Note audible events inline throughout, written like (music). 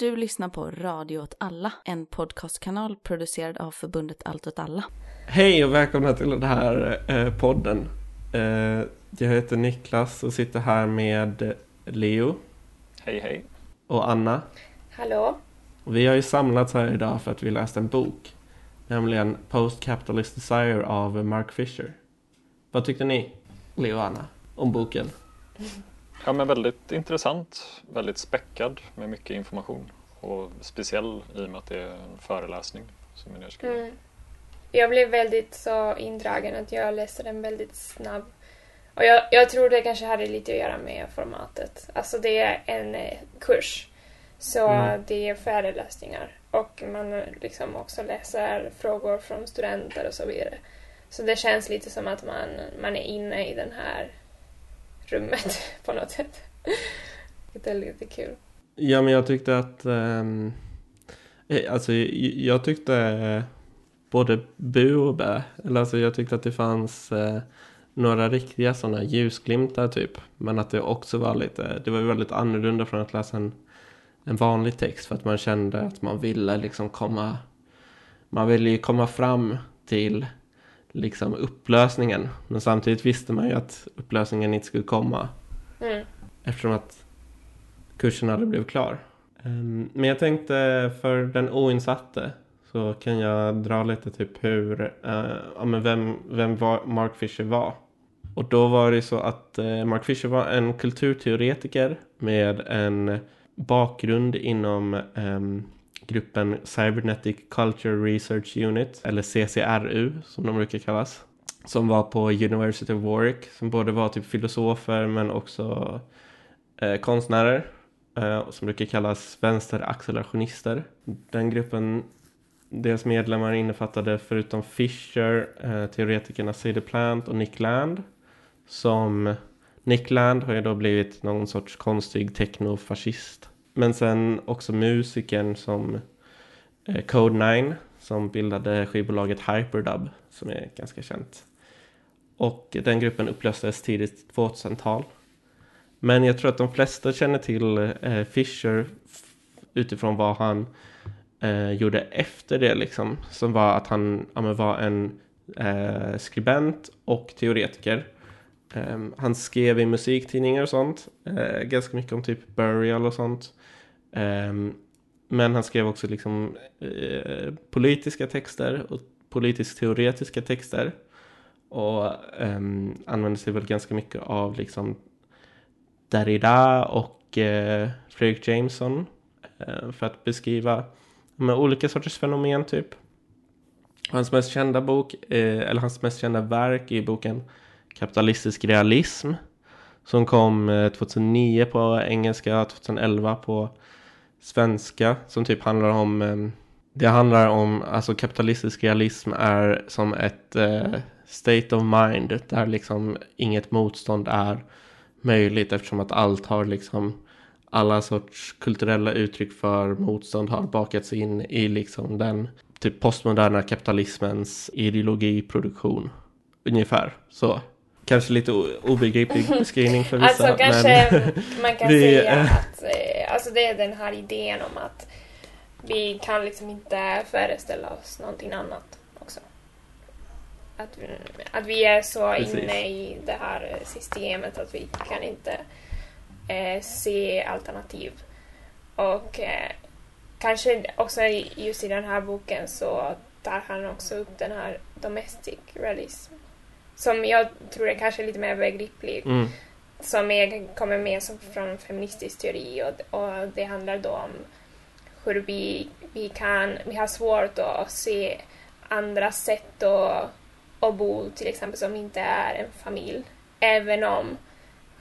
Du lyssnar på Radio åt alla, en podcastkanal producerad av förbundet Allt åt alla. Hej och välkomna till den här eh, podden. Eh, jag heter Niklas och sitter här med Leo. Hej hej. Och Anna. Hallå. Vi har ju samlats här idag för att vi läste en bok. Nämligen Post Capitalist Desire av Mark Fisher. Vad tyckte ni, Leo och Anna, om boken? (laughs) Ja men väldigt intressant, väldigt späckad med mycket information och speciell i och med att det är en föreläsning som är nedskriven. Mm. Jag blev väldigt så indragen att jag läste den väldigt snabb. Och jag, jag tror det kanske hade lite att göra med formatet. Alltså det är en eh, kurs. Så mm. det är föreläsningar. Och man liksom också läser frågor från studenter och så vidare. Så det känns lite som att man, man är inne i den här rummet (laughs) på något sätt. Det är lite kul. Ja, men jag tyckte att... Um, alltså, jag tyckte eh, både bu och bä. Eller alltså, jag tyckte att det fanns uh, några riktiga sådana ljusglimtar typ. Men att det också var lite... Det var väldigt annorlunda från att läsa en, en vanlig text. För att man kände att man ville liksom komma... Man ville ju komma fram till liksom upplösningen. Men samtidigt visste man ju att upplösningen inte skulle komma. Mm. Eftersom att kursen aldrig blev klar. Ehm, men jag tänkte för den oinsatte så kan jag dra lite typ hur, uh, ja, men vem, vem var Mark Fisher var. Och då var det så att uh, Mark Fisher var en kulturteoretiker med en bakgrund inom um, gruppen Cybernetic Culture Research Unit, eller CCRU som de brukar kallas. Som var på University of Warwick, som både var typ filosofer men också eh, konstnärer. Eh, som brukar kallas vänsteraccelerationister. Den gruppen, deras medlemmar innefattade förutom Fisher, eh, teoretikerna Cedar Plant och Nick Land. Som Nick Land har ju då blivit någon sorts konstig technofascist men sen också musikern som eh, Code 9 som bildade skivbolaget Hyperdub som är ganska känt. Och den gruppen upplöstes tidigt 2000-tal. Men jag tror att de flesta känner till eh, Fisher utifrån vad han eh, gjorde efter det liksom. Som var att han ja, var en eh, skribent och teoretiker Um, han skrev i musiktidningar och sånt. Uh, ganska mycket om typ Burial och sånt. Um, men han skrev också liksom uh, politiska texter och politiskt teoretiska texter. Och um, använde sig väl ganska mycket av liksom Derrida och uh, Fredrik Jameson för att beskriva med olika sorters fenomen typ. Hans mest kända bok, eller hans mest kända verk i boken kapitalistisk realism som kom eh, 2009 på engelska, 2011 på svenska som typ handlar om ehm, det handlar om, alltså kapitalistisk realism är som ett eh, state of mind där liksom inget motstånd är möjligt eftersom att allt har liksom alla sorts kulturella uttryck för motstånd har bakats in i liksom den typ postmoderna kapitalismens ideologiproduktion. Ungefär så. Kanske lite obegriplig (laughs) beskrivning för vissa. Alltså kanske men (laughs) man kan vi, säga att eh, alltså det är den här idén om att vi kan liksom inte föreställa oss någonting annat också. Att, att vi är så Precis. inne i det här systemet att vi kan inte eh, se alternativ. Och eh, kanske också just i den här boken så tar han också upp den här domestic realism som jag tror är kanske lite mer begriplig. Mm. Som är, kommer med som från feministisk teori och, och det handlar då om hur vi, vi kan, vi har svårt att se andra sätt att, att bo till exempel som inte är en familj. Även om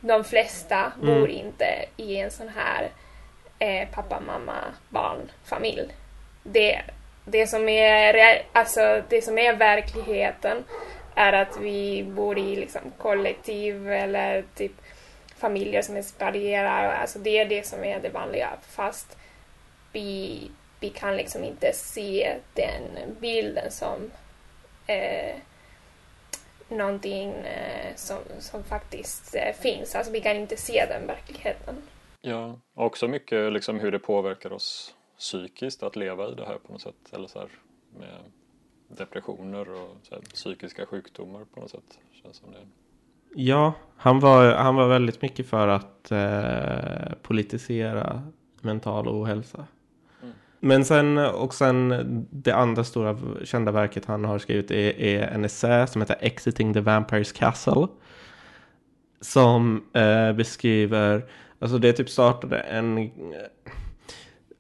de flesta mm. bor inte i en sån här eh, pappa, mamma, barn, familj. Det, det, som är, alltså, det som är verkligheten är att vi bor i liksom kollektiv eller typ familjer som är separerade. Alltså det är det som är det vanliga fast vi, vi kan liksom inte se den bilden som eh, någonting eh, som, som faktiskt eh, finns. Alltså vi kan inte se den verkligheten. Ja, också mycket liksom hur det påverkar oss psykiskt att leva i det här på något sätt. Eller så här med depressioner och här, psykiska sjukdomar på något sätt. Känns som det. Ja, han var, han var väldigt mycket för att eh, politisera mental ohälsa. Mm. Men sen och sen det andra stora kända verket han har skrivit är, är en essä som heter Exiting the Vampire's Castle. Som eh, beskriver, alltså det typ startade en,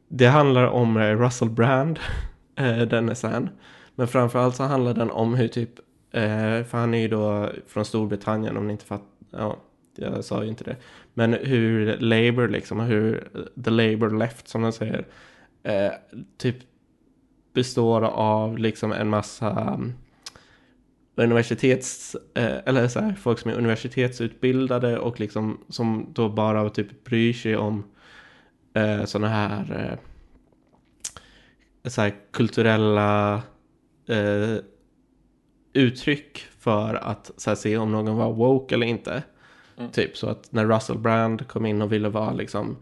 det handlar om Russell Brand, (laughs) eh, den essän. Men framförallt så handlar den om hur typ, eh, för han är ju då från Storbritannien om ni inte fattar, ja, jag sa ju inte det. Men hur Labour liksom, hur the Labour left som de säger, eh, typ består av liksom en massa mm, universitets, eh, eller så här, folk som är universitetsutbildade och liksom som då bara typ bryr sig om eh, sådana här, eh, så här kulturella eh, uttryck för att här, se om någon var woke eller inte. Mm. Typ så att när Russell Brand kom in och ville vara liksom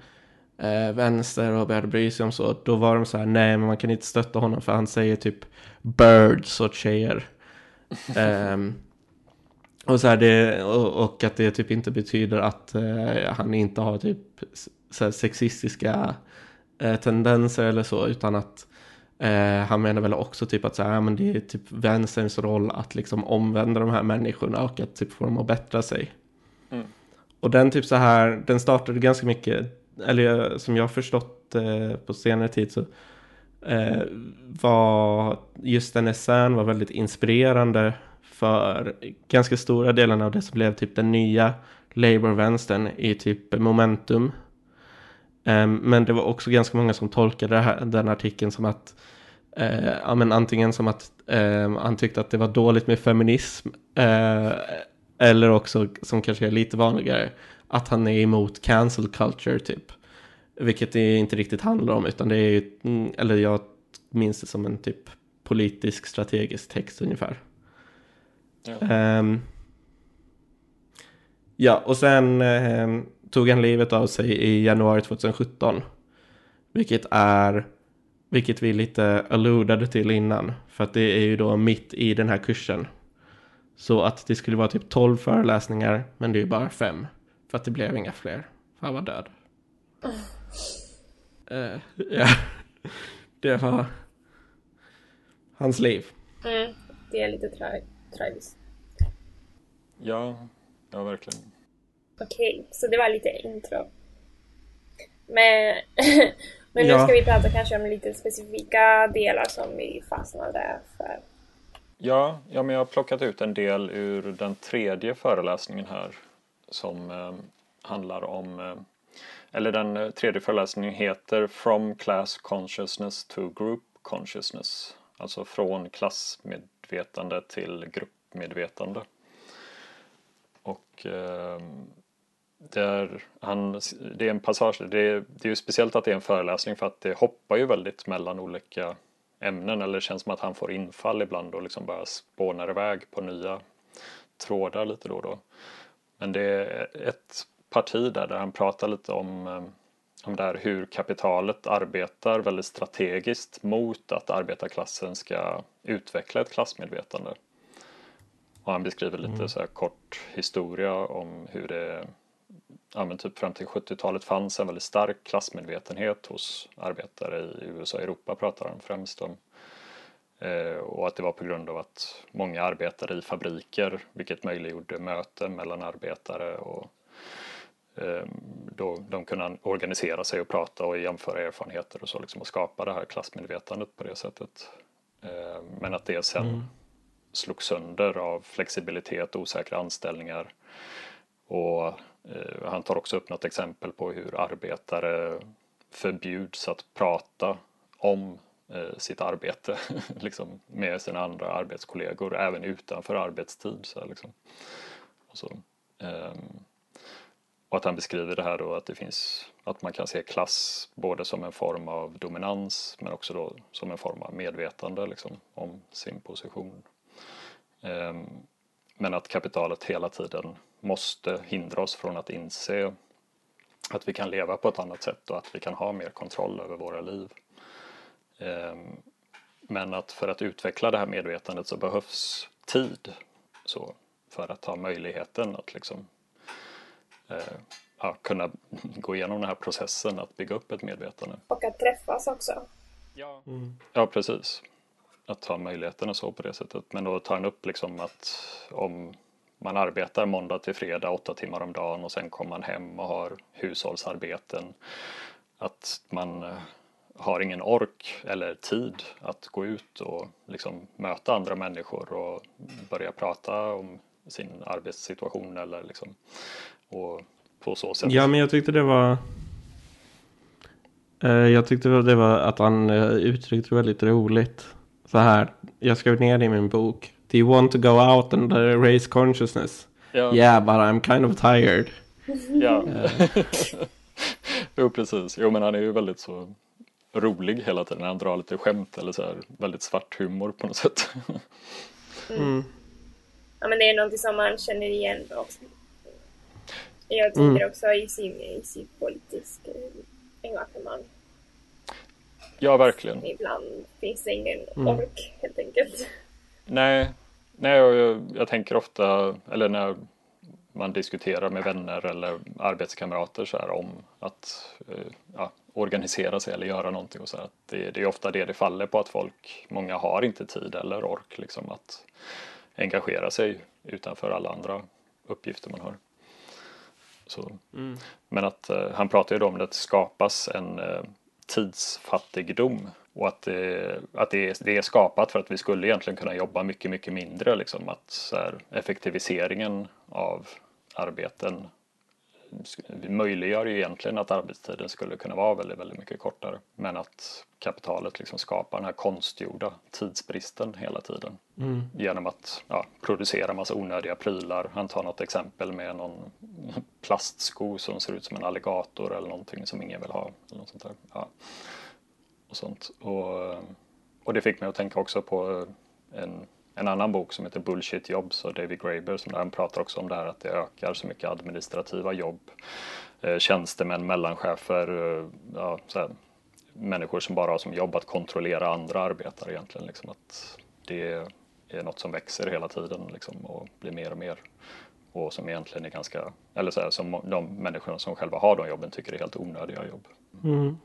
eh, vänster och började bry sig om så, då var de så här, nej men man kan inte stötta honom för han säger typ birds åt tjejer. um, (laughs) och, så här, det, och, och, att det typ inte betyder att eh, han inte har typ så här, sexistiska eh, tendenser eller så, utan att Eh, han menar väl också typ att så här, men det är typ vänsterns roll att liksom omvända de här människorna och att typ få dem att bättra sig. Mm. Och den typ så här, den startade ganska mycket, eller som jag har förstått eh, på senare tid så eh, var just den essän var väldigt inspirerande för ganska stora delar av det som blev typ den nya Labour-vänstern i typ Momentum men det var också ganska många som tolkade här, den artikeln som att eh, ja, men antingen som att eh, han tyckte att det var dåligt med feminism eh, eller också som kanske är lite vanligare att han är emot cancel culture typ. Vilket det inte riktigt handlar om utan det är ju, mm, eller jag minns det som en typ politisk strategisk text ungefär. Ja, um, ja och sen um, tog han livet av sig i januari 2017. Vilket är, vilket vi lite alludade till innan. För att det är ju då mitt i den här kursen. Så att det skulle vara typ 12 föreläsningar, men det är ju bara fem. För att det blev inga fler. För han var död. Uh, ja, det var hans liv. Mm, det är lite tra tragiskt. Ja, ja verkligen. Okej, okay, så det var lite intro. Men, (laughs) men nu ja. ska vi prata kanske om lite specifika delar som vi fastnade för. Ja, ja men jag har plockat ut en del ur den tredje föreläsningen här som eh, handlar om eh, eller den eh, tredje föreläsningen heter From Class Consciousness to Group Consciousness. Alltså från klassmedvetande till gruppmedvetande. Och eh, det är, han, det är en passage, det är, det är ju speciellt att det är en föreläsning för att det hoppar ju väldigt mellan olika ämnen eller det känns som att han får infall ibland och liksom bara spånar iväg på nya trådar lite då och då. Men det är ett parti där, där han pratar lite om, eh, om det här hur kapitalet arbetar väldigt strategiskt mot att arbetarklassen ska utveckla ett klassmedvetande. Och han beskriver lite mm. så här kort historia om hur det ja, men typ fram till 70-talet fanns en väldigt stark klassmedvetenhet hos arbetare i USA och Europa pratar han främst om. Eh, och att det var på grund av att många arbetade i fabriker vilket möjliggjorde möten mellan arbetare och eh, då de kunde organisera sig och prata och jämföra erfarenheter och så liksom och skapa det här klassmedvetandet på det sättet. Eh, men att det sen mm. slog sönder av flexibilitet, osäkra anställningar och Eh, han tar också upp något exempel på hur arbetare förbjuds att prata om eh, sitt arbete (laughs) liksom, med sina andra arbetskollegor även utanför arbetstid. Så här, liksom. och, så, um, och att han beskriver det här då att det finns att man kan se klass både som en form av dominans men också då som en form av medvetande liksom, om sin position. Um, men att kapitalet hela tiden måste hindra oss från att inse att vi kan leva på ett annat sätt och att vi kan ha mer kontroll över våra liv. Ehm, men att för att utveckla det här medvetandet så behövs tid så, för att ha möjligheten att liksom, eh, ja, kunna gå igenom den här processen att bygga upp ett medvetande. Och att träffas också. Ja, mm. ja precis. Att ha möjligheten och så på det sättet. Men då tar han upp liksom att om man arbetar måndag till fredag åtta timmar om dagen och sen kommer man hem och har hushållsarbeten. Att man eh, har ingen ork eller tid att gå ut och liksom möta andra människor och börja prata om sin arbetssituation eller liksom och på så sätt. Ja, men jag tyckte det var eh, jag tyckte det var att han eh, uttryckte väldigt roligt. Så här, jag skrev ner det i min bok. Do you want to go out and raise consciousness? Ja. Yeah, but I'm kind of tired. Ja. (laughs) (laughs) jo, precis. Jo, men han är ju väldigt så rolig hela tiden. Han drar lite skämt eller så här väldigt svart humor på något sätt. (laughs) mm. mm. Ja, men det är någonting som man känner igen också. Jag tänker mm. också i sin, i sin politiska engagemang. Ja, verkligen. Ibland finns det ingen mm. ork helt enkelt. Nej, nej jag, jag tänker ofta, eller när man diskuterar med vänner eller arbetskamrater så här, om att eh, ja, organisera sig eller göra någonting. Och så här. Det, det, är ofta det det faller på att folk, många har inte tid eller ork liksom, att engagera sig utanför alla andra uppgifter man har. Så. Mm. Men att eh, han pratar ju då om att det skapas en eh, tidsfattigdom och att, det, att det, det är skapat för att vi skulle egentligen kunna jobba mycket, mycket mindre. Liksom. Att så här, effektiviseringen av arbeten möjliggör ju egentligen att arbetstiden skulle kunna vara väldigt, väldigt mycket kortare. Men att kapitalet liksom skapar den här konstgjorda tidsbristen hela tiden. Mm. Genom att ja, producera massa onödiga prylar. Han tar något exempel med någon (laughs) plastsko som ser ut som en alligator eller någonting som ingen vill ha. Eller något sånt där. Ja. Och, sånt. Och, och det fick mig att tänka också på en en annan bok som heter Bullshit Jobs av David Graeber som där han pratar också om det här att det ökar så mycket administrativa jobb. Eh, tjänstemän, mellanchefer, eh, ja, så här, människor som bara har som jobb att kontrollera andra arbetare egentligen. Liksom, att det är något som växer hela tiden liksom, och blir mer och mer. Och som egentligen är ganska, eller så här, som de människorna som själva har de jobben tycker är helt onödiga jobb. Mm.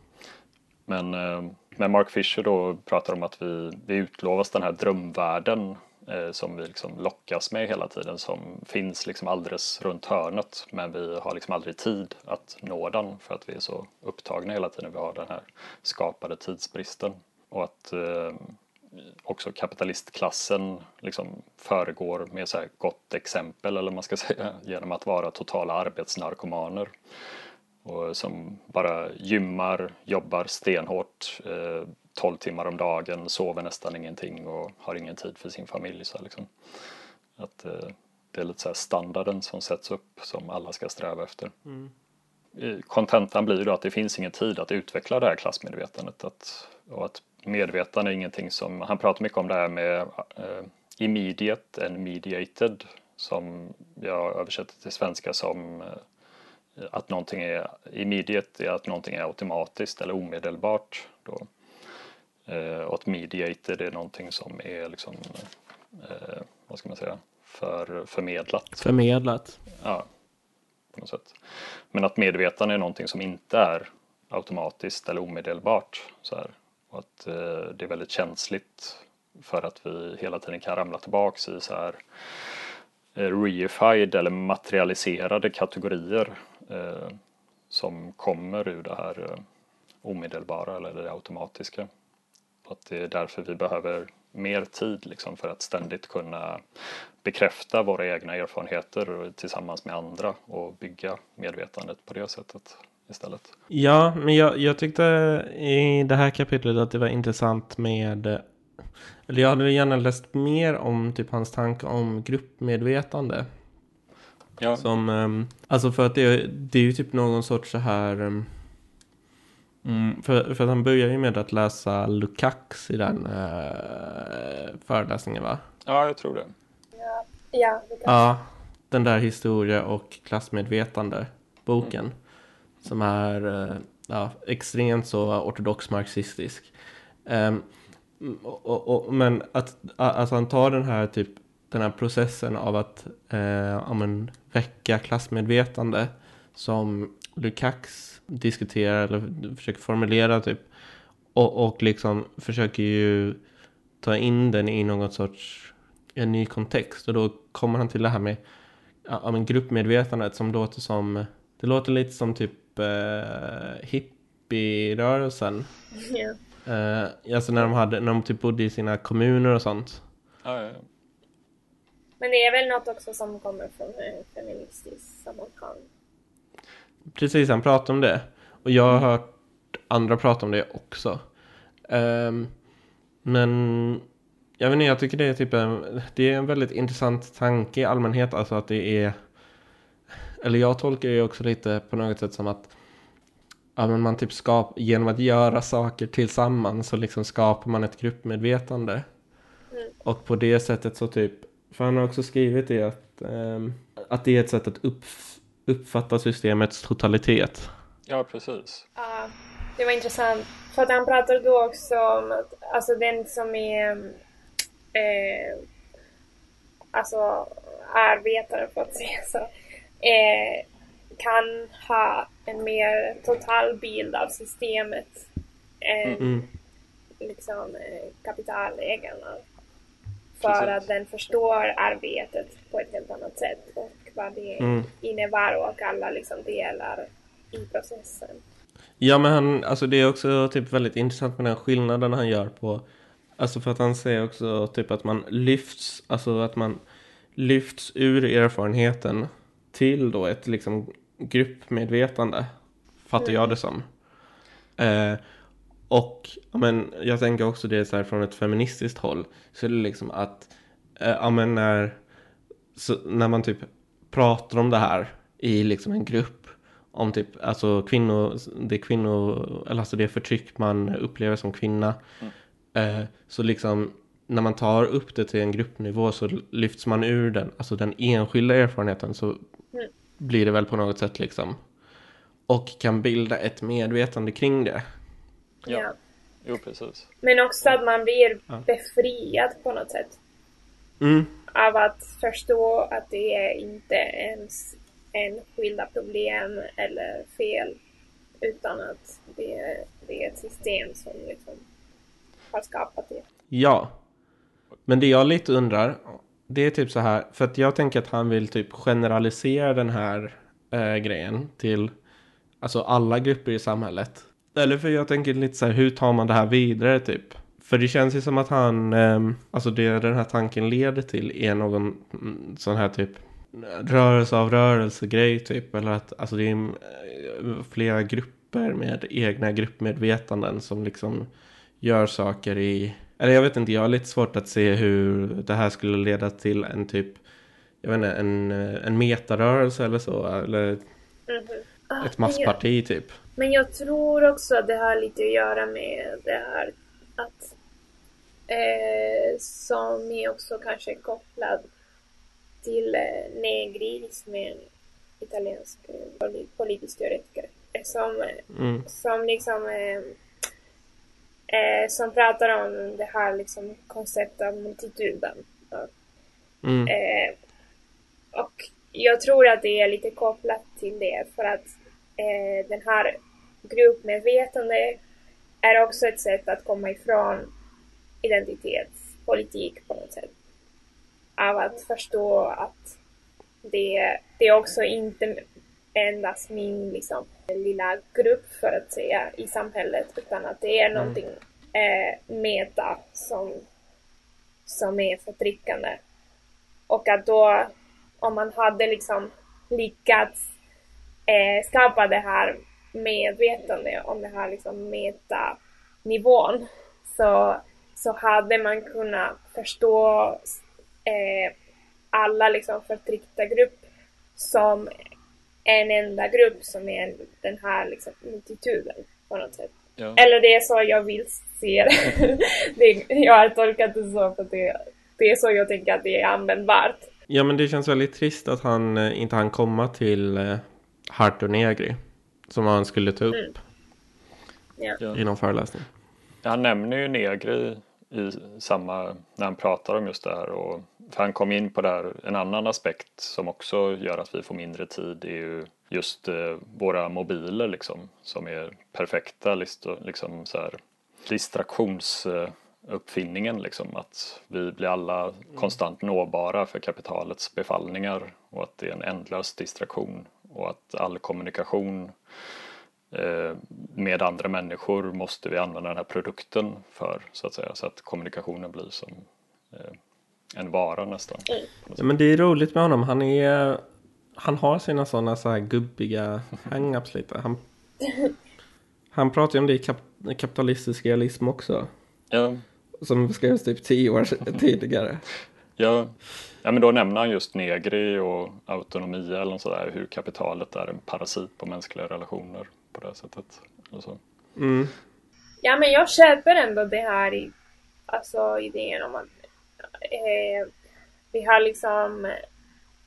Men, eh, men Mark Fisher då pratar om att vi, vi utlovas den här drömvärlden eh, som vi liksom lockas med hela tiden som finns liksom alldeles runt hörnet. Men vi har liksom aldrig tid att nå den för att vi är så upptagna hela tiden. Vi har den här skapade tidsbristen. Och att eh, också kapitalistklassen liksom föregår med så här gott exempel eller man ska (laughs) säga genom att vara totala arbetsnarkomaner och som bara gymmar, jobbar stenhårt eh, 12 timmar om dagen, sover nästan ingenting och har ingen tid för sin familj. Så liksom. att, eh, det är lite så standarden som sätts upp som alla ska sträva efter. Mm. Kontentan blir då att det finns ingen tid att utveckla det här klassmedvetandet. Att, och att medvetande är ingenting som, han pratar mycket om det här med eh, immediate and mediated som jag översätter till svenska som eh, att någonting är immediate är att någonting är automatiskt eller omedelbart. Då. Eh, och att mediated är någonting som är liksom, eh, vad ska man säga, för, förmedlat. Förmedlat. Ja, på något sätt. Men att medvetande är någonting som inte är automatiskt eller omedelbart. Så här. Och att eh, det är väldigt känsligt för att vi hela tiden kan ramla tillbaks i så här eh, reified eller materialiserade kategorier Eh, som kommer ur det här eh, omedelbara eller det automatiska. Att det är därför vi behöver mer tid liksom, för att ständigt kunna bekräfta våra egna erfarenheter tillsammans med andra och bygga medvetandet på det sättet istället. Ja, men jag, jag tyckte i det här kapitlet att det var intressant med eller jag hade gärna läst mer om typ hans tanke om gruppmedvetande. Ja. Som, um, alltså för att det, det är ju typ någon sorts så här um, Mm, för, för att han börjar ju med att läsa Lukács i den uh, föreläsningen va? Ja, jag tror det. Ja, ja, ja den där historia och klassmedvetande boken. Mm. som är eh, ja, extremt så ortodox marxistisk. Um, och, och, och, men att, att han tar den här typ den här processen av att eh, ja, men, väcka klassmedvetande som Lukács diskuterar eller försöker formulera typ och, och liksom försöker ju ta in den i någon sorts en ny kontext och då kommer han till det här med, ja, med gruppmedvetandet som låter som det låter lite som typ eh, hippierörelsen. Yeah. Eh, alltså när de, hade, när de typ bodde i sina kommuner och sånt. Ja, ja, ja. Men det är väl något också som kommer från en feministisk sammanhang. Precis, han pratar om det. Och jag har hört andra prata om det också. Um, men jag vet inte, jag tycker det är typ en, det är en väldigt intressant tanke i allmänhet. Alltså att det är, eller jag tolkar det också lite på något sätt som att ja, men man typ skap, genom att göra saker tillsammans så liksom skapar man ett gruppmedvetande. Mm. Och på det sättet så typ, för han har också skrivit det att, um, att det är ett sätt att upp, uppfatta systemets totalitet. Ja, precis. Ja, det var intressant. För att han pratar då också om att alltså den som är eh, alltså arbetare för att säga så, eh, kan ha en mer total bild av systemet än mm. liksom eh, kapitalägarna. För Precis. att den förstår arbetet på ett helt annat sätt och vad det mm. innebär och alla liksom delar i processen. Ja men han, alltså det är också typ väldigt intressant med den skillnaden han gör på Alltså för att han säger också typ att man lyfts, alltså att man lyfts ur erfarenheten till då ett liksom gruppmedvetande. Fattar mm. jag det som. Eh, och men, jag tänker också det så här från ett feministiskt håll. Så är det liksom att eh, ja, men när, så, när man typ pratar om det här i liksom en grupp. Om typ alltså kvinnor, det kvinnor, eller alltså det förtryck man upplever som kvinna. Mm. Eh, så liksom när man tar upp det till en gruppnivå så lyfts man ur den, alltså den enskilda erfarenheten så mm. blir det väl på något sätt liksom. Och kan bilda ett medvetande kring det. Ja, ja. jo precis. Men också att man blir ja. befriad på något sätt. Mm. Av att förstå att det är inte ens enskilda problem eller fel. Utan att det är, det är ett system som liksom har skapat det. Ja. Men det jag lite undrar, det är typ så här, för att jag tänker att han vill typ generalisera den här äh, grejen till alltså alla grupper i samhället. Eller för jag tänker lite så här, hur tar man det här vidare typ? För det känns ju som att han, ehm, alltså det den här tanken leder till är någon mm, sån här typ rörelse av rörelse-grej typ. Eller att alltså det är eh, flera grupper med egna gruppmedvetanden som liksom gör saker i... Eller jag vet inte, jag har lite svårt att se hur det här skulle leda till en typ... Jag vet inte, en, eh, en metarörelse eller så. Eller mm -hmm ett massparti jag, typ. Men jag tror också att det har lite att göra med det här att... Eh, som är också kanske kopplad till eh, negrism, en italiensk eh, politisk teoretiker. Som, mm. som liksom eh, eh, som pratar om det här liksom, konceptet av multituden. Mm. Eh, och jag tror att det är lite kopplat till det för att eh, den här gruppmedvetande är också ett sätt att komma ifrån identitetspolitik på något sätt. Av att förstå att det, det är också inte endast min liksom, lilla grupp för att säga i samhället utan att det är mm. någonting eh, meta som, som är förtryckande. Och att då om man hade liksom lyckats eh, skapa det här medvetande om den här liksom metanivån så, så hade man kunnat förstå eh, alla liksom förtryckta grupp som en enda grupp som är den här liksom multituden på något sätt. Ja. Eller det är så jag vill se det. (laughs) jag har tolkat det så för det, det är så jag tänker att det är användbart. Ja men det känns väldigt trist att han eh, inte hann komma till eh, Harto Negri. som han skulle ta upp Mm. I någon föreläsning. Han nämner ju Negri i samma, när han pratar om just det här. Och, för han kom in på det här, en annan aspekt som också gör att vi får mindre tid är ju just eh, våra mobiler liksom. Som är perfekta liksom så här, distraktionsuppfinningen liksom. Att vi blir alla konstant nåbara för kapitalets befallningar och att det är en ändlös distraktion och att all kommunikation eh, med andra människor måste vi använda den här produkten för så att säga så att kommunikationen blir som eh, en vara nästan. Ja, men det är roligt med honom. Han är... Han har sina sådana så här gubbiga hang-ups lite. Han, (laughs) han pratar ju om det i kap, kapitalistisk realism också. Ja, Som skrevs typ tio år (laughs) tidigare. Ja, ja, men då nämner han just negri och autonomi eller något sådär, hur kapitalet är en parasit på mänskliga relationer på det sättet. Eller så. Mm. Ja, men jag köper ändå det här i, alltså idén om att eh, vi har liksom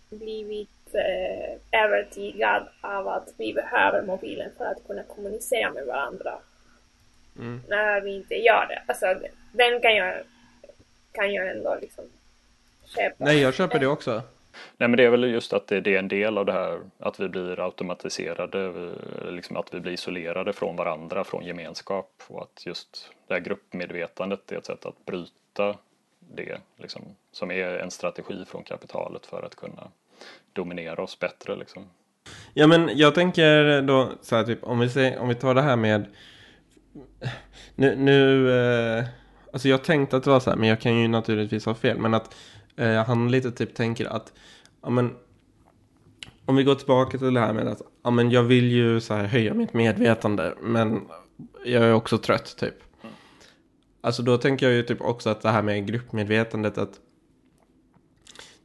blivit eh, övertygad av att vi behöver mobilen för att kunna kommunicera med varandra. Mm. När vi inte gör det. Alltså, den kan jag, kan jag ändå liksom köpa. Nej, jag köper det också. Nej men det är väl just att det, det är en del av det här att vi blir automatiserade, liksom att vi blir isolerade från varandra, från gemenskap och att just det här gruppmedvetandet är ett sätt att bryta det liksom, som är en strategi från kapitalet för att kunna dominera oss bättre liksom. Ja men jag tänker då så här typ om vi, ser, om vi tar det här med Nu, nu eh, Alltså jag tänkte att det var så här men jag kan ju naturligtvis ha fel men att eh, han lite typ tänker att Ja men Om vi går tillbaka till det här med att Ja men jag vill ju så här höja mitt medvetande men Jag är också trött typ. Alltså då tänker jag ju typ också att det här med gruppmedvetandet att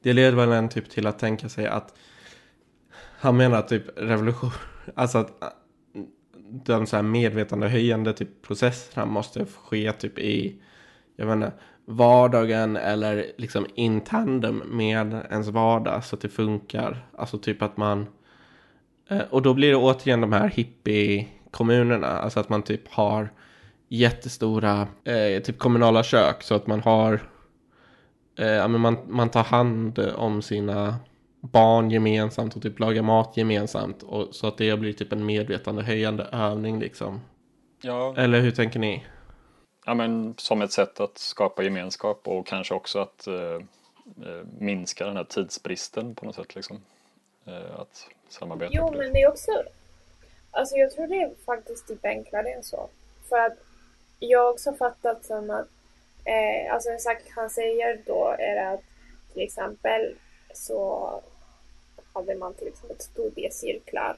Det leder väl en typ till att tänka sig att han menar typ revolution, alltså att eh, den så här medvetandehöjande typ processerna måste ske typ i, jag vet inte, vardagen eller liksom in tandem med ens vardag så att det funkar. Alltså typ att man, eh, och då blir det återigen de här hippie-kommunerna, alltså att man typ har jättestora eh, typ kommunala kök så att man har, eh, ja, men man, man tar hand om sina barn gemensamt och typ laga mat gemensamt. Och, så att det blir typ en medvetandehöjande övning liksom. Ja, Eller hur tänker ni? Ja men som ett sätt att skapa gemenskap och kanske också att eh, eh, minska den här tidsbristen på något sätt liksom. Eh, att samarbeta. Jo, det. men det är också... Alltså jag tror det är faktiskt typ enklare än så. För att jag har också fattat som att... Eh, alltså en sak han säger då är att till exempel så hade man till exempel studiecirklar.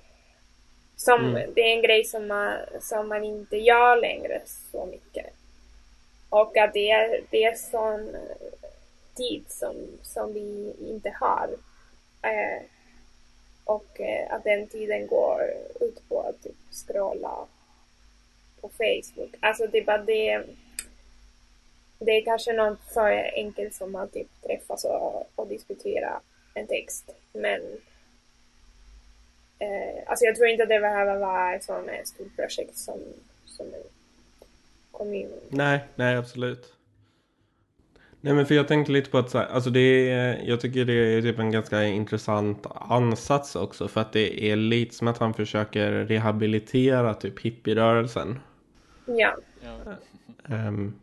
Som, Mm. Det är en grej som man, som man inte gör längre så mycket. Och att det är, det är sån eh, tid som, som vi inte har. Eh, och eh, att den tiden går ut på att typ scrolla på Facebook. Alltså det är bara det. Det är kanske något så enkelt som att typ träffas och, och diskutera en text. Men eh, alltså jag tror inte att det behöver vara ett sånt eh, stort projekt som, som en kommun. Nej, nej absolut. Nej men för jag tänkte lite på att så här, alltså det är, jag tycker det är typ en ganska intressant ansats också för att det är lite som att han försöker rehabilitera typ hippierörelsen. Ja, Ja. Ehm,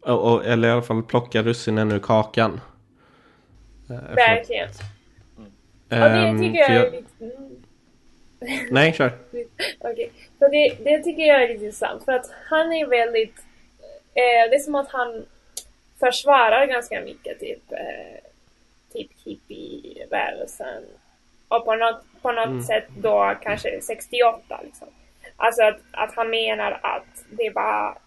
och, och, eller i alla fall plocka russinen ur kakan. Eh, verkligen. Och ehm, det tycker för jag är lite... Nej, kör. (laughs) Okej, så det, det tycker jag är lite intressant för att han är väldigt... Eh, det är som att han försvarar ganska mycket typ, eh, typ hippierörelsen. Och på något, på något Mm. sätt då kanske 68 liksom. Alltså att, att han menar att det var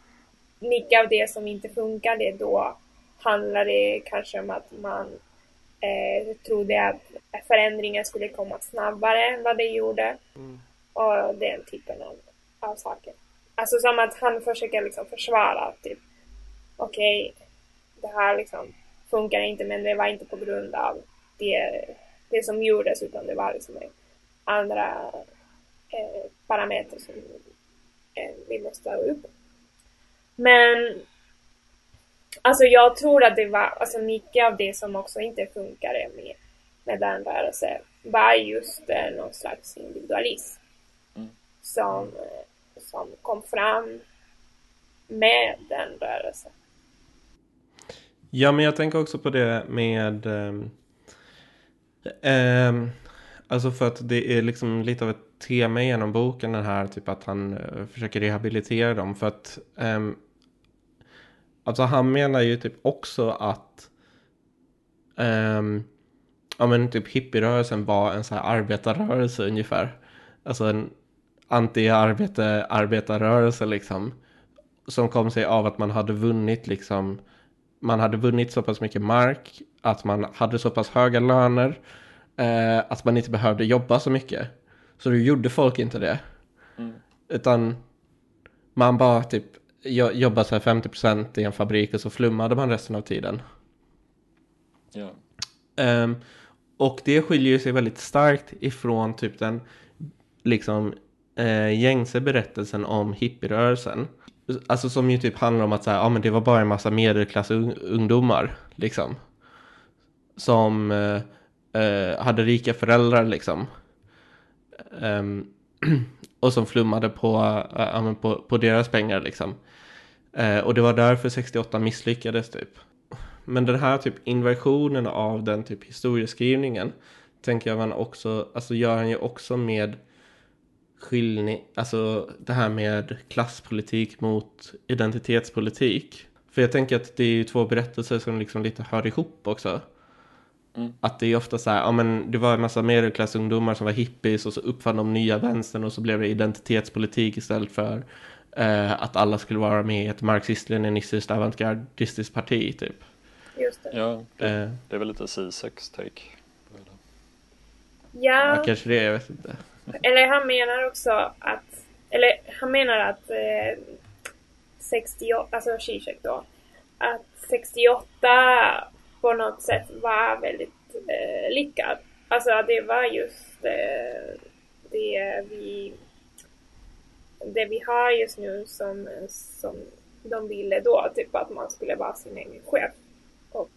mycket av det som inte funkade då handlar det kanske om att man eh, trodde att förändringen skulle komma snabbare än vad det gjorde. Och den typen av, av saker. Alltså som att han försöker liksom försvara typ okej, det här liksom funkar inte men det var inte på grund av det, det som gjordes utan det var liksom andra eh, parameter som eh, vi måste ta upp. Men alltså jag tror att det var alltså mycket av det som också inte funkade med, med den rörelsen var just eh, någon slags individualism Mm. som, eh, som kom fram med den rörelsen. Ja, men jag tänker också på det med... ehm, ehm, alltså för att det är liksom lite av ett tema genom boken den här, typ att han eh, försöker rehabilitera dem. För att... ehm, alltså han menar ju typ också att... Ehm, ja men typ hippierörelsen var en så här arbetarrörelse ungefär. Alltså en anti-arbetarrörelse liksom. Som kom sig av att man hade vunnit liksom man hade vunnit så pass mycket mark, att man hade så pass höga löner, eh, att man inte behövde jobba så mycket. Så då gjorde folk inte det. Mm. Utan man bara typ jo- jobbade så här 50% i en fabrik och så flummade man resten av tiden. Ja. Ehm, och det skiljer sig väldigt starkt ifrån typ den liksom eh, gängse berättelsen om hippierörelsen. Alltså som ju typ handlar om att så här, ja, men det var bara en massa medelklassungdomar liksom. Som eh, eh, hade rika föräldrar liksom. Ehm, (clears throat) och som flummade på, eh, men på, på deras pengar liksom. Eh, och det var därför 68 misslyckades typ. Men den här typ inversionen av den typ historieskrivningen tänker jag man också, alltså gör han ju också med skillning, alltså det här med klasspolitik mot identitetspolitik. För jag tänker att det är ju två berättelser som liksom lite hör ihop också. Mm. Att det är ofta så här, ja men det var en massa medelklassungdomar som var hippies och så uppfann de nya vänstern och så blev det identitetspolitik istället för eh, att alla skulle vara med i ett marxist-leninistiskt avantgardistiskt parti typ. Just det. ja det, Eh, det är väl lite Zizeks take. på det. Ja, ja, kanske det, jag vet inte. Eller han menar också att, eller han menar att eh, 68, alltså Zizek då, att 68 på något sätt var väldigt eh, lyckad. Alltså att det var just eh, det vi det vi har just nu som, som de ville då, typ att man skulle vara sin egen chef. Och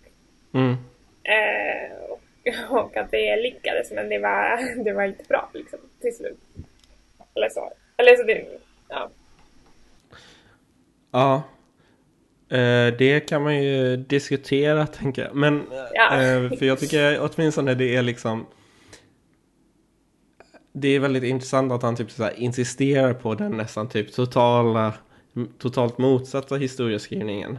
Mm. Eh, och, (laughs) och att det lyckades men det var, (laughs) det var inte bra liksom till slut. Eller så. Eller så det, ja. Ja. Eh, det kan man ju diskutera tänker jag. Men Ja. eh, för jag tycker åtminstone det är liksom Det är väldigt intressant att han typ så insisterar på den nästan typ totala Totalt motsatta historieskrivningen.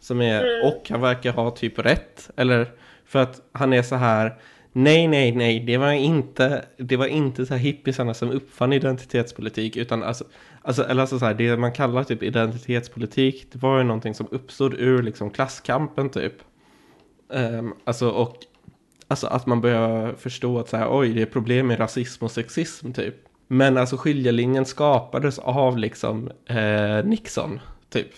Som är, och han verkar ha typ rätt. Eller för att han är så här Nej, nej, nej, det var inte, det var inte så här hippisarna som uppfann identitetspolitik, utan alltså, alltså, eller alltså så här, det man kallar typ identitetspolitik, det var ju någonting som uppstod ur liksom klasskampen typ. Um, alltså, och alltså att man börjar förstå att så här, oj, det är problem med rasism och sexism typ. Men alltså skiljelinjen skapades av liksom eh, Nixon, typ.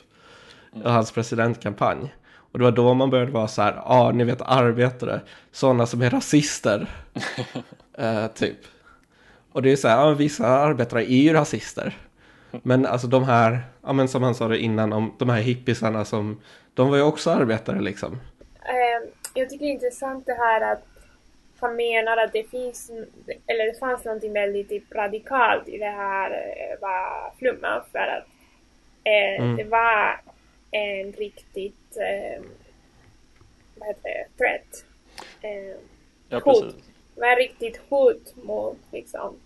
Och hans presidentkampanj. Och det var då man började vara så här, ja, ah, ni vet arbetare, sådana som är rasister. (laughs) eh, typ. Och det är så här, ja, vissa arbetare är ju rasister. Men alltså de här, ja men som han sa det innan, om de här hippisarna som, de var ju också arbetare liksom. Eh, jag tycker det är intressant det här att han menar att det finns, eller det fanns någonting väldigt typ radikalt i det här eh, var flumma för att eh, Mm. det var en riktigt, eh, vad heter det, threat. Eh, Ja, Hot. precis. Det var ett riktigt hot mot liksom,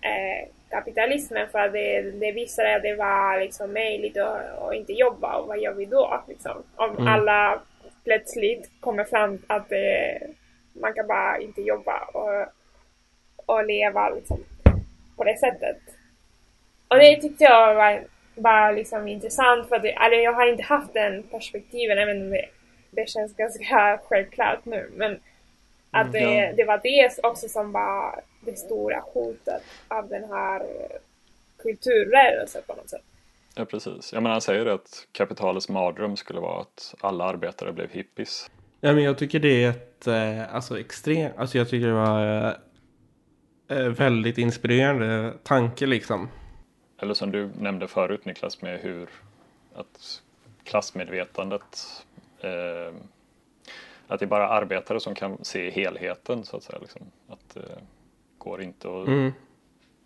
eh, kapitalismen för att det, det visade att det var liksom möjligt att, att inte jobba och vad gör vi då? Liksom? Om Mm. alla plötsligt kommer fram att det, man kan bara inte jobba och, och leva liksom, på det sättet. Och det tyckte jag var, var liksom intressant för att det, eller jag har inte haft den perspektiven även om det, det känns ganska (laughs) självklart nu. Men att det, Ja. det var det också som var det stora hotet av den här kulturrörelsen på något sätt. Ja, precis. Ja, men han säger att kapitalets mardröm skulle vara att alla arbetare blev hippies. Ja, men jag tycker det är ett, eh, alltså extremt, alltså jag tycker det var, eh, eh, väldigt inspirerande tanke liksom. Eller som du nämnde förut Niklas med hur att klassmedvetandet eh, att det är bara arbetare som kan se helheten så att säga. Liksom. Att det eh, går inte att mm.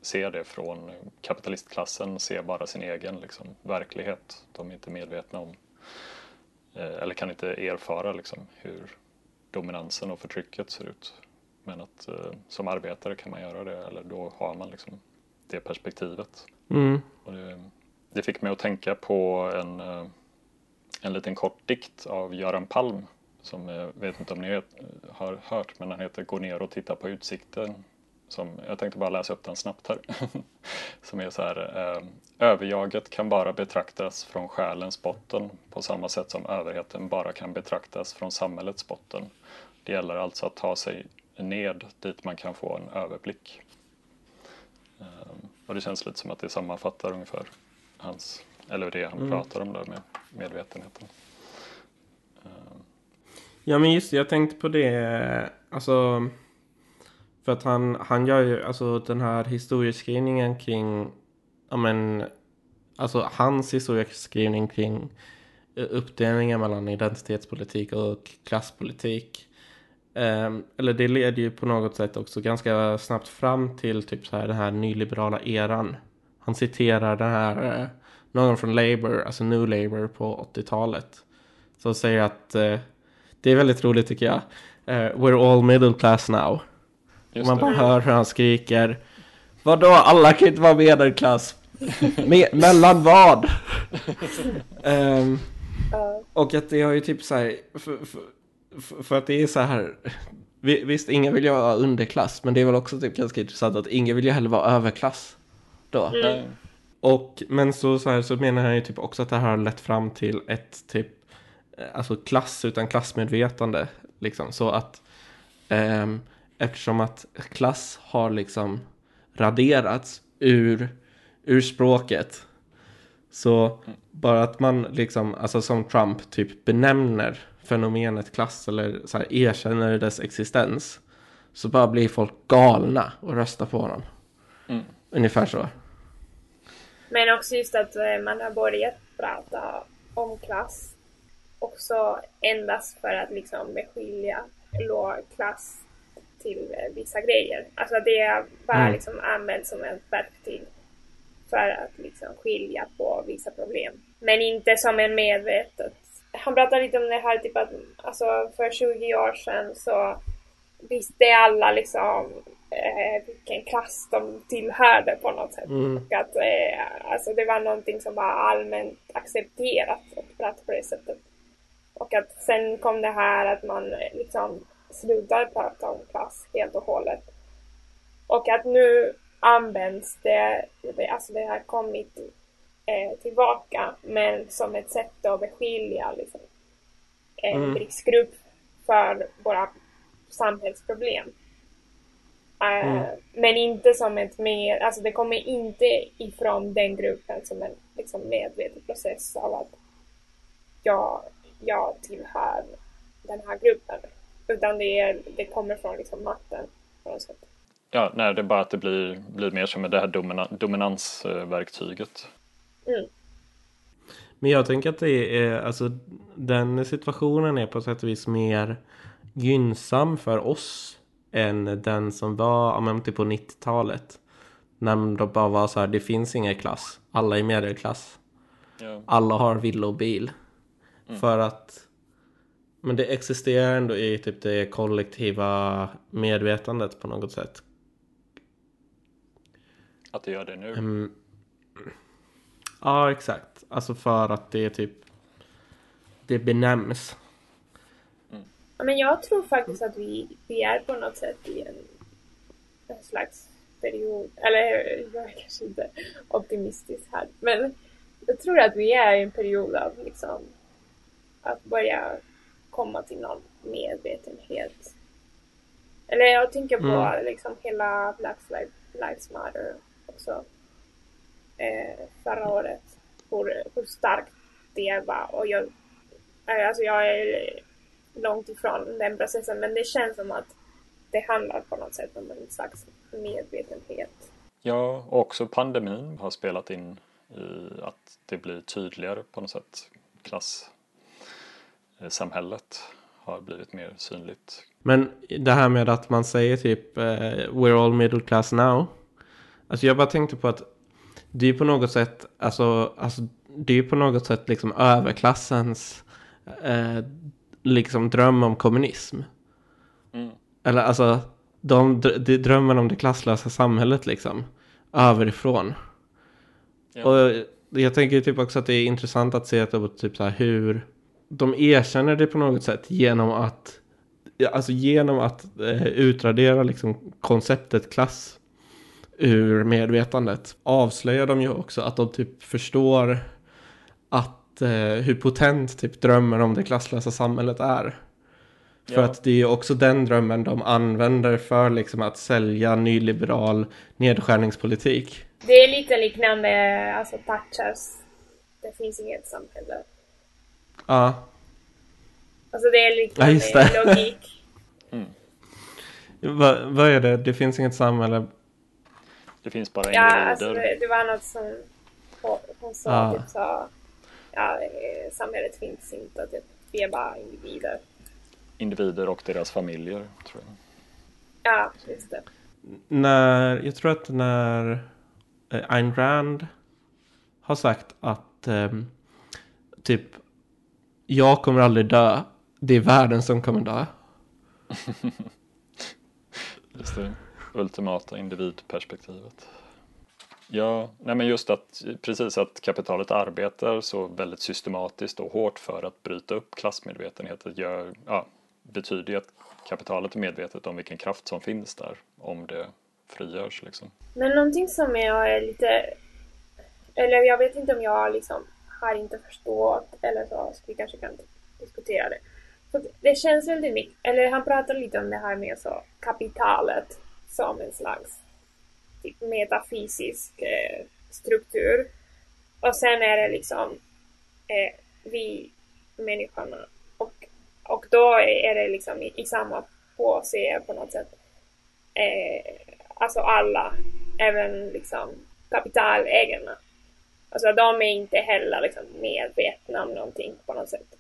se det från kapitalistklassen, se bara sin egen liksom, verklighet. De är inte medvetna om eh, eller kan inte erfara liksom, hur dominansen och förtrycket ser ut. Men att eh, som arbetare kan man göra det eller då har man liksom det perspektivet. Mm. Det, det, fick mig att tänka på en, eh, en liten kort dikt av Göran Palm som jag vet inte om ni har hört men den heter Gå ner och titta på utsikten. Som, jag tänkte bara läsa upp den snabbt här. (laughs) som är så här. Eh, överjaget kan bara betraktas från själens botten på samma sätt som överheten bara kan betraktas från samhällets botten. Det gäller alltså att ta sig ned dit man kan få en överblick. Ehm, och det känns lite som att det sammanfattar ungefär hans, eller det han mm. pratar om där med medvetenheten. Ehm. Ja men just jag tänkte på det, alltså för att han, han gör ju alltså den här historieskrivningen kring, ja men, alltså hans historieskrivning kring uppdelningen mellan identitetspolitik och klasspolitik eller det leder ju på något sätt också ganska snabbt fram till typ så här den här nyliberala eran. Han citerar den här, uh, någon från Labour, alltså New Labour på 80-talet. Som säger att uh, det är väldigt roligt tycker jag. Uh, We're all middle class now. Just Man det. bara hör hur han skriker. Vadå, alla kan inte vara medelklass. Me mellan vad? (laughs) um, och att det har ju typ så här, för, för, för att det är så här. Visst, ingen vill ju vara underklass, men det är väl också typ ganska intressant att ingen vill ju heller vara överklass. Då. Mm. Och, men så, så, här, så menar han ju typ också att det här har lett fram till ett typ, eh, alltså klass utan klassmedvetande. Liksom, så att eh, eftersom att klass har liksom raderats ur, ur språket. Så bara att man liksom, alltså som Trump typ benämner fenomenet klass eller så här, erkänner dess existens så bara blir folk galna och röstar på honom. Mm. Ungefär så. Men också just att eh, man har börjat prata om klass också endast för att liksom beskilja lågklass till eh, vissa grejer. Alltså det är bara mm. liksom använt som ett verktyg för att liksom skilja på vissa problem. Men inte som en medvetet han pratar lite om det här typ att alltså för 20 år sedan så visste alla liksom eh, vilken klass de tillhörde på något sätt. Mm. Och att eh, alltså det var någonting som var allmänt accepterat att prata på det sättet. Och att sen kom det här att man eh, liksom slutade prata om klass helt och hållet. Och att nu används det, alltså det har kommit eh, tillbaka men som ett sätt att beskilja liksom, en mm. riskgrupp för våra samhällsproblem. Uh, mm. Men inte som ett mer, alltså det kommer inte ifrån den gruppen som en liksom, medveten process av att jag, jag tillhör den här gruppen. Utan det, är, det kommer från liksom, makten på något sätt. Ja, nej, det är bara att det blir, blir mer som det här domina, dominansverktyget. Mm. Men jag tänker att det är, alltså den situationen är på sätt och vis mer gynnsam för oss än den som var, men typ på 90-talet. När det bara var så här, det finns ingen klass. Alla är medelklass. Ja. Alla har villa och bil. Mm. För att men det existerar ändå i typ det kollektiva medvetandet på något sätt. Att det gör det nu? Um, Ja, exakt. Alltså för att det är typ det benämns. Mm. Ja, men jag tror faktiskt att vi, vi är på något sätt i en, en slags period, eller (laughs) jag är kanske inte optimistisk här, men jag tror att vi är i en period av liksom att börja komma till någon medvetenhet. Eller jag tänker på mm. liksom hela Black Lives Matter också eh, förra året. Hur, hur starkt det var. Och jag, eh, alltså jag är långt ifrån den processen men det känns som att det handlar på något sätt om en slags medvetenhet. Ja, och också pandemin har spelat in i att det blir tydligare på något sätt. Klassamhället har blivit mer synligt. Men det här med att man säger typ uh, We're all middle class now. Alltså jag bara tänkte på att det är på något sätt, alltså, alltså det är på något sätt liksom överklassens eh, liksom dröm om kommunism. Mm. Eller alltså, de, de drömmen om det klasslösa samhället liksom. Överifrån. Ja. Och jag tänker typ också att det är intressant att se att typ så här hur de erkänner det på något sätt genom att alltså genom att eh, utradera liksom konceptet klass ur medvetandet avslöjar de ju också att de typ förstår att eh, hur potent typ drömmen om det klasslösa samhället är. För ja. att det är också den drömmen de använder för liksom att sälja nyliberal nedskärningspolitik. Det är lite liknande alltså Thatchers Det finns inget samhälle. Ja. Alltså det är liknande ja, logik. (laughs) mm. Vad va är det? Det finns inget samhälle. Det finns bara individer. Ja, alltså det, det var något som hon sa, ah. typ sa ja, eh, samhället finns inte, typ, vi är bara individer. Individer och deras familjer, tror jag. Ja, just det. När, jag tror att när eh, Ayn Rand har sagt att eh, typ jag kommer aldrig dö, det är världen som kommer dö. (laughs) just det, ultimata individperspektivet. Ja, nej men just att precis att kapitalet arbetar så väldigt systematiskt och hårt för att bryta upp klassmedvetenheten gör, ja, betyder ju att kapitalet är medvetet om vilken kraft som finns där om det frigörs liksom. Men någonting som jag är lite, eller jag vet inte om jag liksom har inte förstått eller så, så vi kanske kan diskutera det. För det känns väldigt mycket, eller han pratar lite om det här med så kapitalet som en slags typ metafysisk eh, struktur. Och sen är det liksom eh, vi människorna och, och då är det liksom i, i samma påse på något sätt. Eh, alltså alla, även liksom kapitalägarna. Alltså de är inte heller liksom medvetna om någonting på något sätt.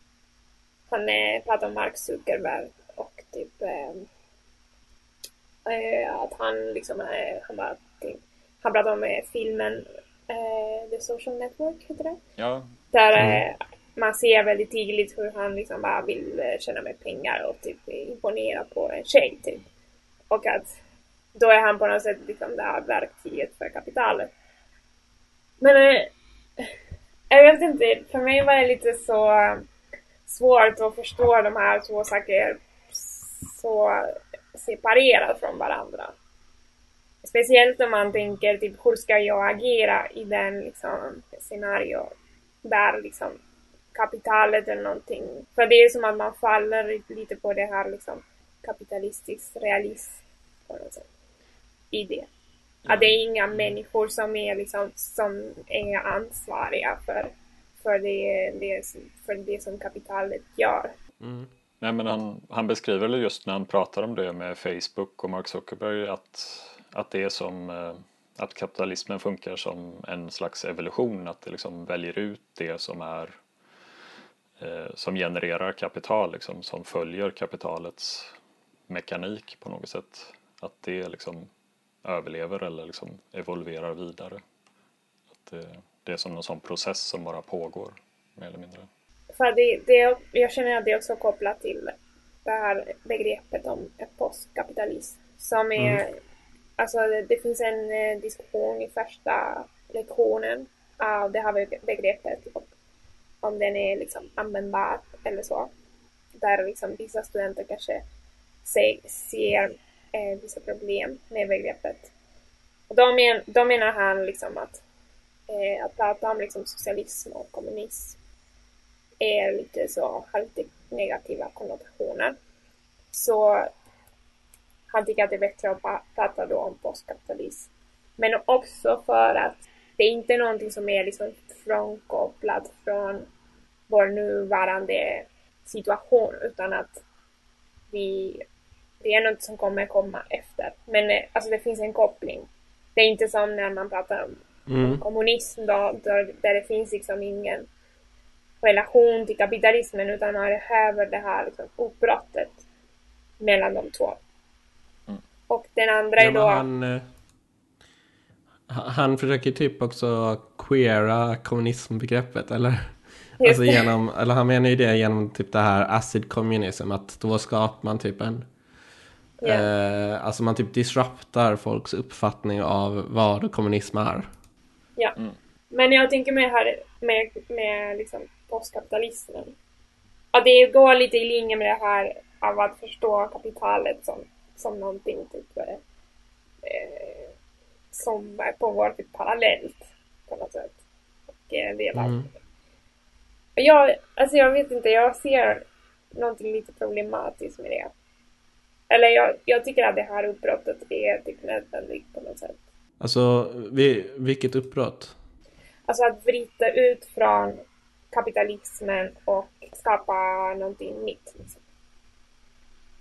Han eh, pratar om Mark Zuckerberg och typ eh, eh att han liksom han bara han pratade om eh, filmen eh, The Social Network, heter det? Ja. Där mm. eh, man ser väldigt tydligt hur han liksom bara vill eh, tjäna mer pengar och typ imponera på en tjej typ. Och att då är han på något sätt liksom det här verktyget för kapitalet. Men eh, (laughs) jag vet inte, för mig var det lite så svårt att förstå de här två sakerna så separerat från varandra. Speciellt om man tänker typ hur ska jag agera i den liksom scenario där liksom kapitalet eller någonting. För det är som att man faller lite på det här liksom kapitalistisk realism på något sätt. I det. Att det är inga människor som är liksom som är ansvariga för, för, det, det, för det som kapitalet gör. Mm. Nej men han, han beskriver just när han pratar om det med Facebook och Mark Zuckerberg att att det är som eh, att kapitalismen funkar som en slags evolution, att det liksom väljer ut det som är eh, som genererar kapital, liksom, som följer kapitalets mekanik på något sätt. Att det liksom överlever eller liksom evolverar vidare. Att det, det är som någon sån process som bara pågår, mer eller mindre. För det, det, jag känner att det är också kopplat till det här begreppet om postkapitalism som är mm. Alltså det finns en eh, diskussion i första lektionen av det här begreppet och om den är liksom användbar eller så. Där liksom vissa studenter kanske se, ser eh, vissa problem med begreppet. Och då, men, då menar han liksom att, eh, att prata om liksom socialism och kommunism är lite så, har lite negativa konnotationer. Så han tycker att det är bättre att prata då om postkapitalism. Men också för att det är inte någonting som är liksom frånkopplat från vår nuvarande situation utan att vi det är något som kommer komma efter. Men eh, alltså det finns en koppling. Det är inte som när man pratar om mm. kommunism då, där, där det finns liksom ingen relation till kapitalismen utan man behöver det här liksom, uppbrottet mellan de två. Mm. Och den andra är då... Han, eh, han försöker typ också queera kommunismbegreppet, eller? Alltså genom, eller han menar ju det genom typ det här acid communism, att då skapar man typ en Yeah. Eh, alltså man typ disruptar folks uppfattning av vad kommunism är. Ja. Mm. Men jag tänker med här med, med liksom postkapitalismen. Ja, det går lite i linje med det här av att förstå kapitalet som, som någonting typ eh, som pågår typ parallellt på något sätt. Och eh, delar. Mm. Jag, alltså jag vet inte, jag ser någonting lite problematiskt med det. Eller jag, jag tycker att det här uppbrottet är typ nödvändigt på något sätt. Alltså, vi, vilket uppbrott? Alltså att bryta ut från kapitalismen och skapa någonting nytt. Liksom.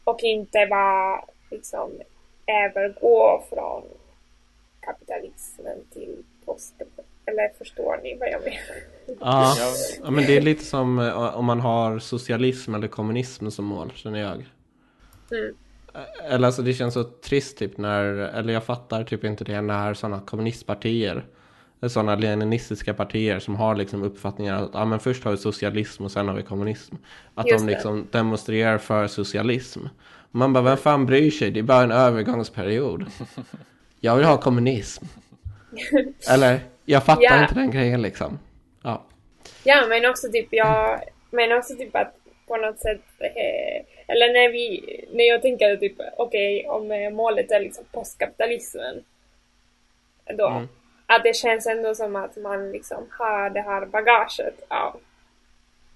Och inte bara liksom övergå från kapitalismen till posten. Eller förstår ni vad jag menar? Ja, ja men det är lite som eh, om man har socialism eller kommunism som mål, känner jag. Mm. Eller alltså det känns så trist typ när, eller jag fattar typ inte det när sådana kommunistpartier sådana leninistiska partier som har liksom uppfattningar att ah, men först har vi socialism och sen har vi kommunism. Att Just de liksom det. demonstrerar för socialism. Man bara, vem fan bryr sig? Det är bara en övergångsperiod. (laughs) Jag vill ha kommunism. (laughs) Eller, jag fattar ja. inte den grejen liksom. Ja. Ja, men också typ jag, men också typ att på något sätt, eh, eller när vi, när jag tänker typ, okej, okay, om eh, målet är liksom postkapitalismen, då, mm. Att det känns ändå som att man liksom har det här bagaget av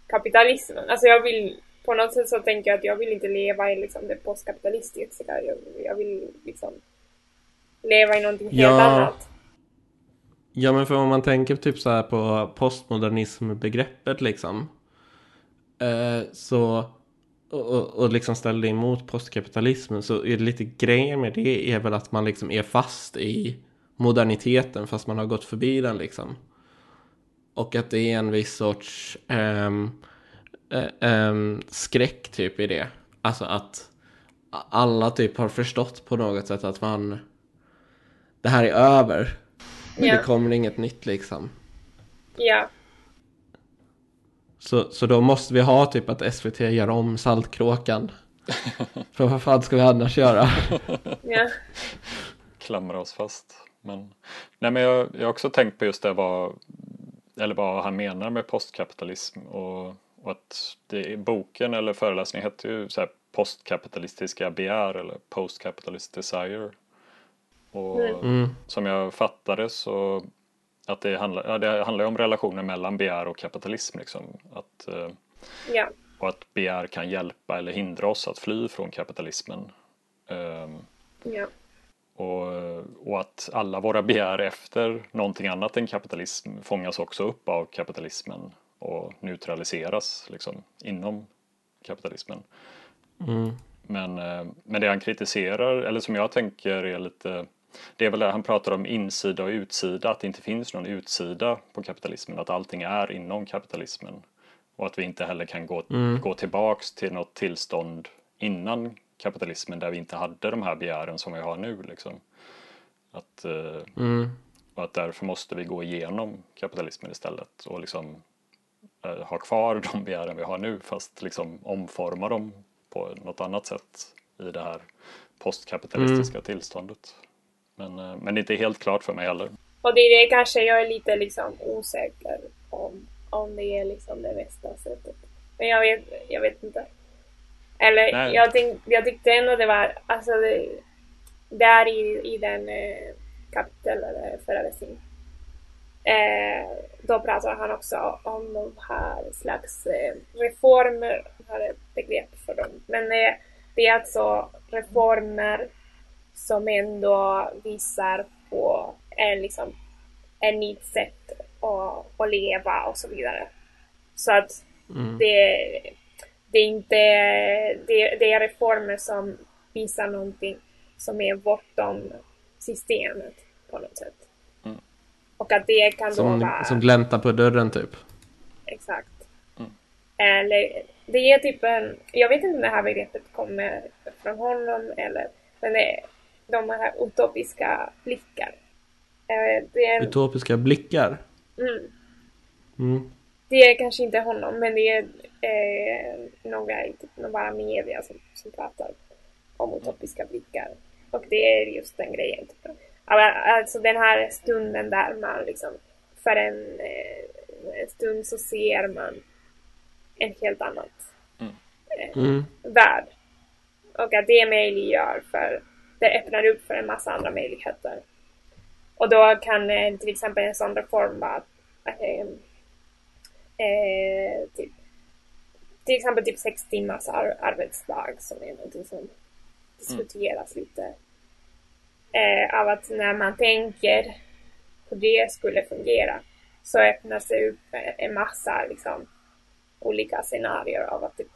kapitalismen. Alltså jag vill, på något sätt så tänker jag att jag vill inte leva i liksom det postkapitalistiska, jag, jag vill liksom leva i någonting helt ja. annat. Ja men för om man tänker typ så här på postmodernismbegreppet liksom. Eh, så och, och, liksom ställer emot postkapitalismen så är det lite grejer med det är väl att man liksom är fast i moderniteten fast man har gått förbi den liksom. Och att det är en viss sorts um, um, skräck typ i det. Alltså att alla typ har förstått på något sätt att man det här är över. Men ja. det kommer inget nytt liksom. Ja. Så, så då måste vi ha typ att SVT gör om Saltkråkan. (laughs) För vad fan ska vi annars göra? ja. Klamra oss fast. Men, nej men jag, jag har också tänkt på just det vad, eller vad han menar med postkapitalism och, och att det, boken eller föreläsningen heter ju så här postkapitalistiska begär eller postcapitalist desire. Och mm. som jag fattade så att det handlar, ja, det handlar om relationen mellan begär och kapitalism. Liksom. Att, eh, ja. Och att begär kan hjälpa eller hindra oss att fly från kapitalismen. Um, ja. Och, och att alla våra begär efter någonting annat än kapitalism fångas också upp av kapitalismen och neutraliseras liksom, inom kapitalismen. Mm. Men, eh, men det han kritiserar, eller som jag tänker är lite det är väl det han pratar om insida och utsida, att det inte finns någon utsida på kapitalismen, att allting är inom kapitalismen. Och att vi inte heller kan gå, mm. gå tillbaks till något tillstånd innan kapitalismen där vi inte hade de här begären som vi har nu. Liksom. Att, eh, mm. Och att därför måste vi gå igenom kapitalismen istället och liksom eh, ha kvar (laughs) de begären vi har nu fast liksom omforma dem på något annat sätt i det här postkapitalistiska mm. tillståndet. Men, eh, men det är inte helt klart för mig heller. Och det är det kanske jag är lite liksom osäker om, om det är liksom det bästa sättet. Men jag vet, jag vet inte. Eller jag, tänk, jag tyckte ändå det var, alltså det, där i, i den eh, kapitel eller föreläsningen. Eh, då pratar han också om de här slags eh, reformer, har ett begrepp för dem. Men eh, det är alltså reformer som ändå visar på en, liksom, en nytt sätt att, att leva och så vidare. Så att mm. det, det är inte det, det är reformer som visa någonting som är bortom systemet på något sätt. Mm. Och att det kan då Som, vara... som gläntar på dörren typ. Exakt. Mm. Eller, det är typ en... Jag vet inte om det här begreppet kommer från honom eller... Men det är de här utopiska blickar. Eh, en, Utopiska blickar. mm, Mm. Det är kanske inte honom, men det är eh, några typ, några media som, som pratar om utopiska blickar. Och det är just den grejen. Typ. Alltså den här stunden där man liksom för en, eh, en stund så ser man en helt annat Mm. värld. Och att det möjliggör för, det öppnar upp för en massa andra möjligheter. Och då kan eh, till exempel en sån reform vara eh, eh, typ, till exempel typ sex timmars ar arbetsdag som är någonting som diskuteras lite. Eh, av att när man tänker hur det skulle fungera så öppnar sig upp en massa liksom, olika scenarier av att typ,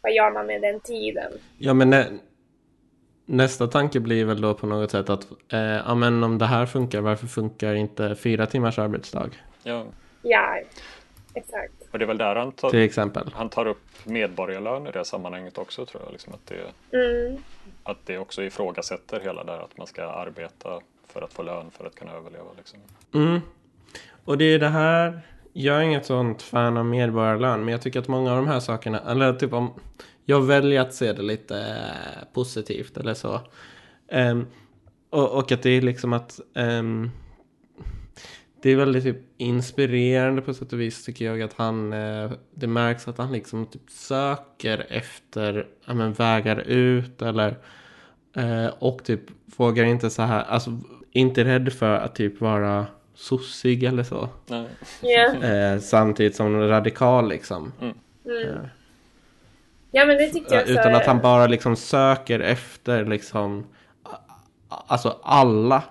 vad gör man med den tiden? Ja men nä, nästa tanke blir väl då på något sätt att eh, ja men om det här funkar varför funkar inte fyra timmars arbetsdag Ja. Ja, exakt. Och det är väl där han tar, till exempel. han tar upp medborgarlön i det sammanhanget också tror jag. Liksom att, det, Mm, att det också ifrågasätter hela det här att man ska arbeta för att få lön för att kunna överleva. Liksom. Mm. Och det är det här. Jag är inget sånt fan av medborgarlön. Men jag tycker att många av de här sakerna. Eller typ om. Jag väljer att se det lite eh, positivt eller så. Ehm, och, och att det är liksom att. ehm, det är väldigt typ inspirerande på sätt och vis tycker jag att han, eh, det märks att han liksom typ söker efter ja, men, vägar ut eller eh, och typ vågar inte så här, alltså inte rädd för att typ vara sossig eller så. Nej. ja. (laughs) Eh, samtidigt som radikal liksom. Mm. Eh, ja, men det tyckte jag så... utan att han bara liksom söker efter liksom alltså alla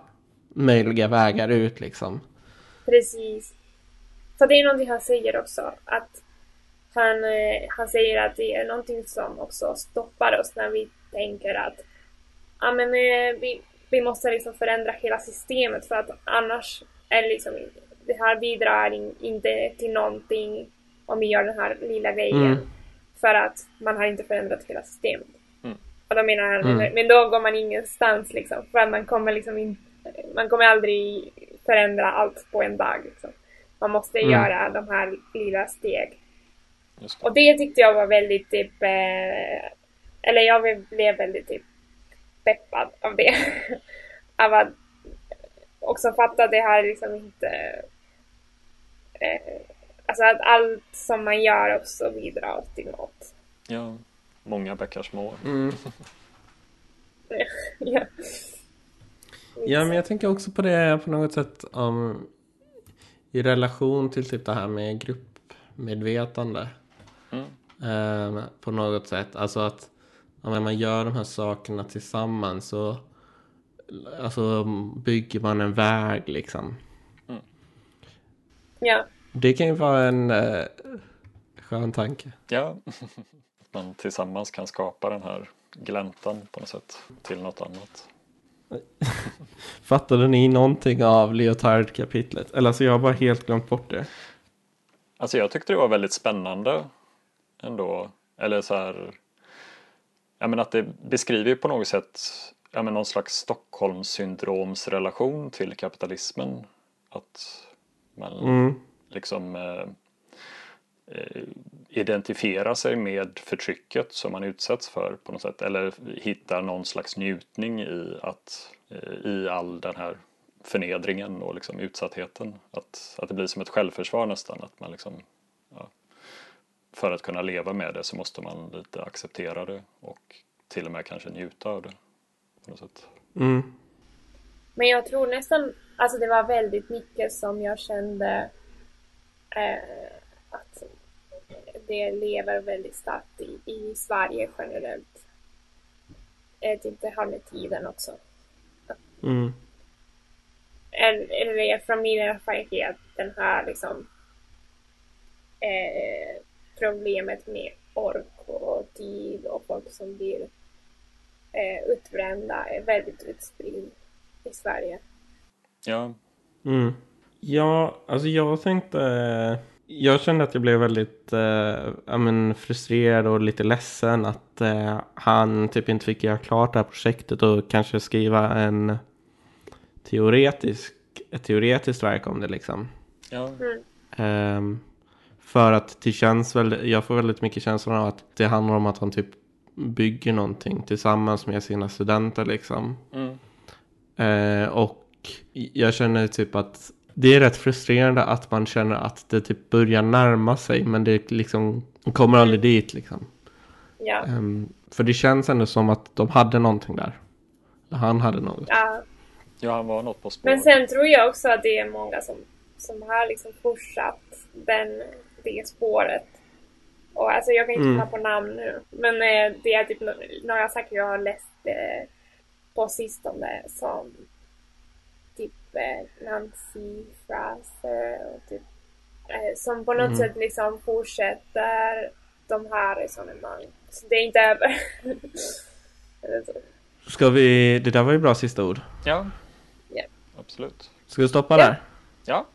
möjliga vägar ut liksom. Precis. För det är någonting han säger också. Att han, eh, han säger att det är någonting som också stoppar oss när vi tänker att ja, men, eh, vi, vi måste liksom förändra hela systemet för att annars är det liksom det här bidrar in, inte till någonting om vi gör den här lilla grejen. Mm. För att man har inte förändrat hela systemet. Mm. Och då menar han, Mm. men då går man ingenstans liksom. För att man kommer liksom in, man kommer aldrig förändra allt på en dag. Liksom. Man måste Mm. göra de här lilla steg. Det. Och det tyckte jag var väldigt typ, eh, eller jag blev väldigt typ peppad av det. (laughs) av att också fatta att det här liksom inte, eh, alltså att allt som man gör också bidrar till något. Ja. Många bäckar små. Mm. (laughs) ja. Ja men jag tänker också på det på något sätt om i relation till typ det här med gruppmedvetande. Mm. Eh, på något sätt. Alltså att när man gör de här sakerna tillsammans så alltså, bygger man en väg liksom. ja. Det kan ju vara en eh, skön tanke. Ja. Att (laughs) man tillsammans kan skapa den här gläntan på något sätt till något annat. (laughs) Fattade ni någonting av Leotard-kapitlet? Eller alltså jag har bara helt glömt bort det. Alltså jag tyckte det var väldigt spännande ändå. Eller så här. Ja men att det beskriver ju på något sätt ja men någon slags Stockholmssyndromsrelation till kapitalismen. Att man Mm. liksom eh, identifiera sig med förtrycket som man utsätts för på något sätt. Eller hittar någon slags njutning i att eh, i all den här förnedringen och liksom utsattheten. Att, att det blir som ett självförsvar nästan. Att man liksom, ja, för att kunna leva med det så måste man lite acceptera det och till och med kanske njuta av det. På något sätt. Mm. Men jag tror nästan, alltså det var väldigt mycket som jag kände eh, att det lever väldigt starkt i, i Sverige generellt. Typ det har med tiden också. Mm. Eller, eller från min erfarenhet, den här liksom eh, problemet med ork och tid och folk som blir eh, utbrända är väldigt utspridd i Sverige. Ja. Mm. Ja, alltså jag tänkte... Jag kände att jag blev väldigt eh, men, frustrerad och lite ledsen att eh, han typ inte fick göra klart det här projektet och kanske skriva en teoretisk, ett teoretiskt verk om det liksom. Ja. Mm. Eh, för att det känns väldigt, jag får väldigt mycket känslan av att det handlar om att han typ bygger någonting tillsammans med sina studenter liksom. Mm. Eh, och jag känner typ att det är rätt frustrerande att man känner att det typ börjar närma sig men det liksom kommer aldrig dit liksom. Ja. Ehm, för det känns ändå som att de hade någonting där. Han hade något. ja. ja, han var något på spår. Men sen tror jag också att det är många som, som har liksom fortsatt den, det spåret. Och alltså jag kan inte Mm. komma på namn nu. Men eh, det är typ nå- några saker jag har läst eh, på sistone som eh, Nancy Fraser och typ eh, som på något Mm. sätt liksom fortsätter de här resonemang. Så det är inte över. (laughs) Ska vi, det där var ju bra sista ord. Ja. Ja. Absolut. Ska vi stoppa Ja. där? Ja.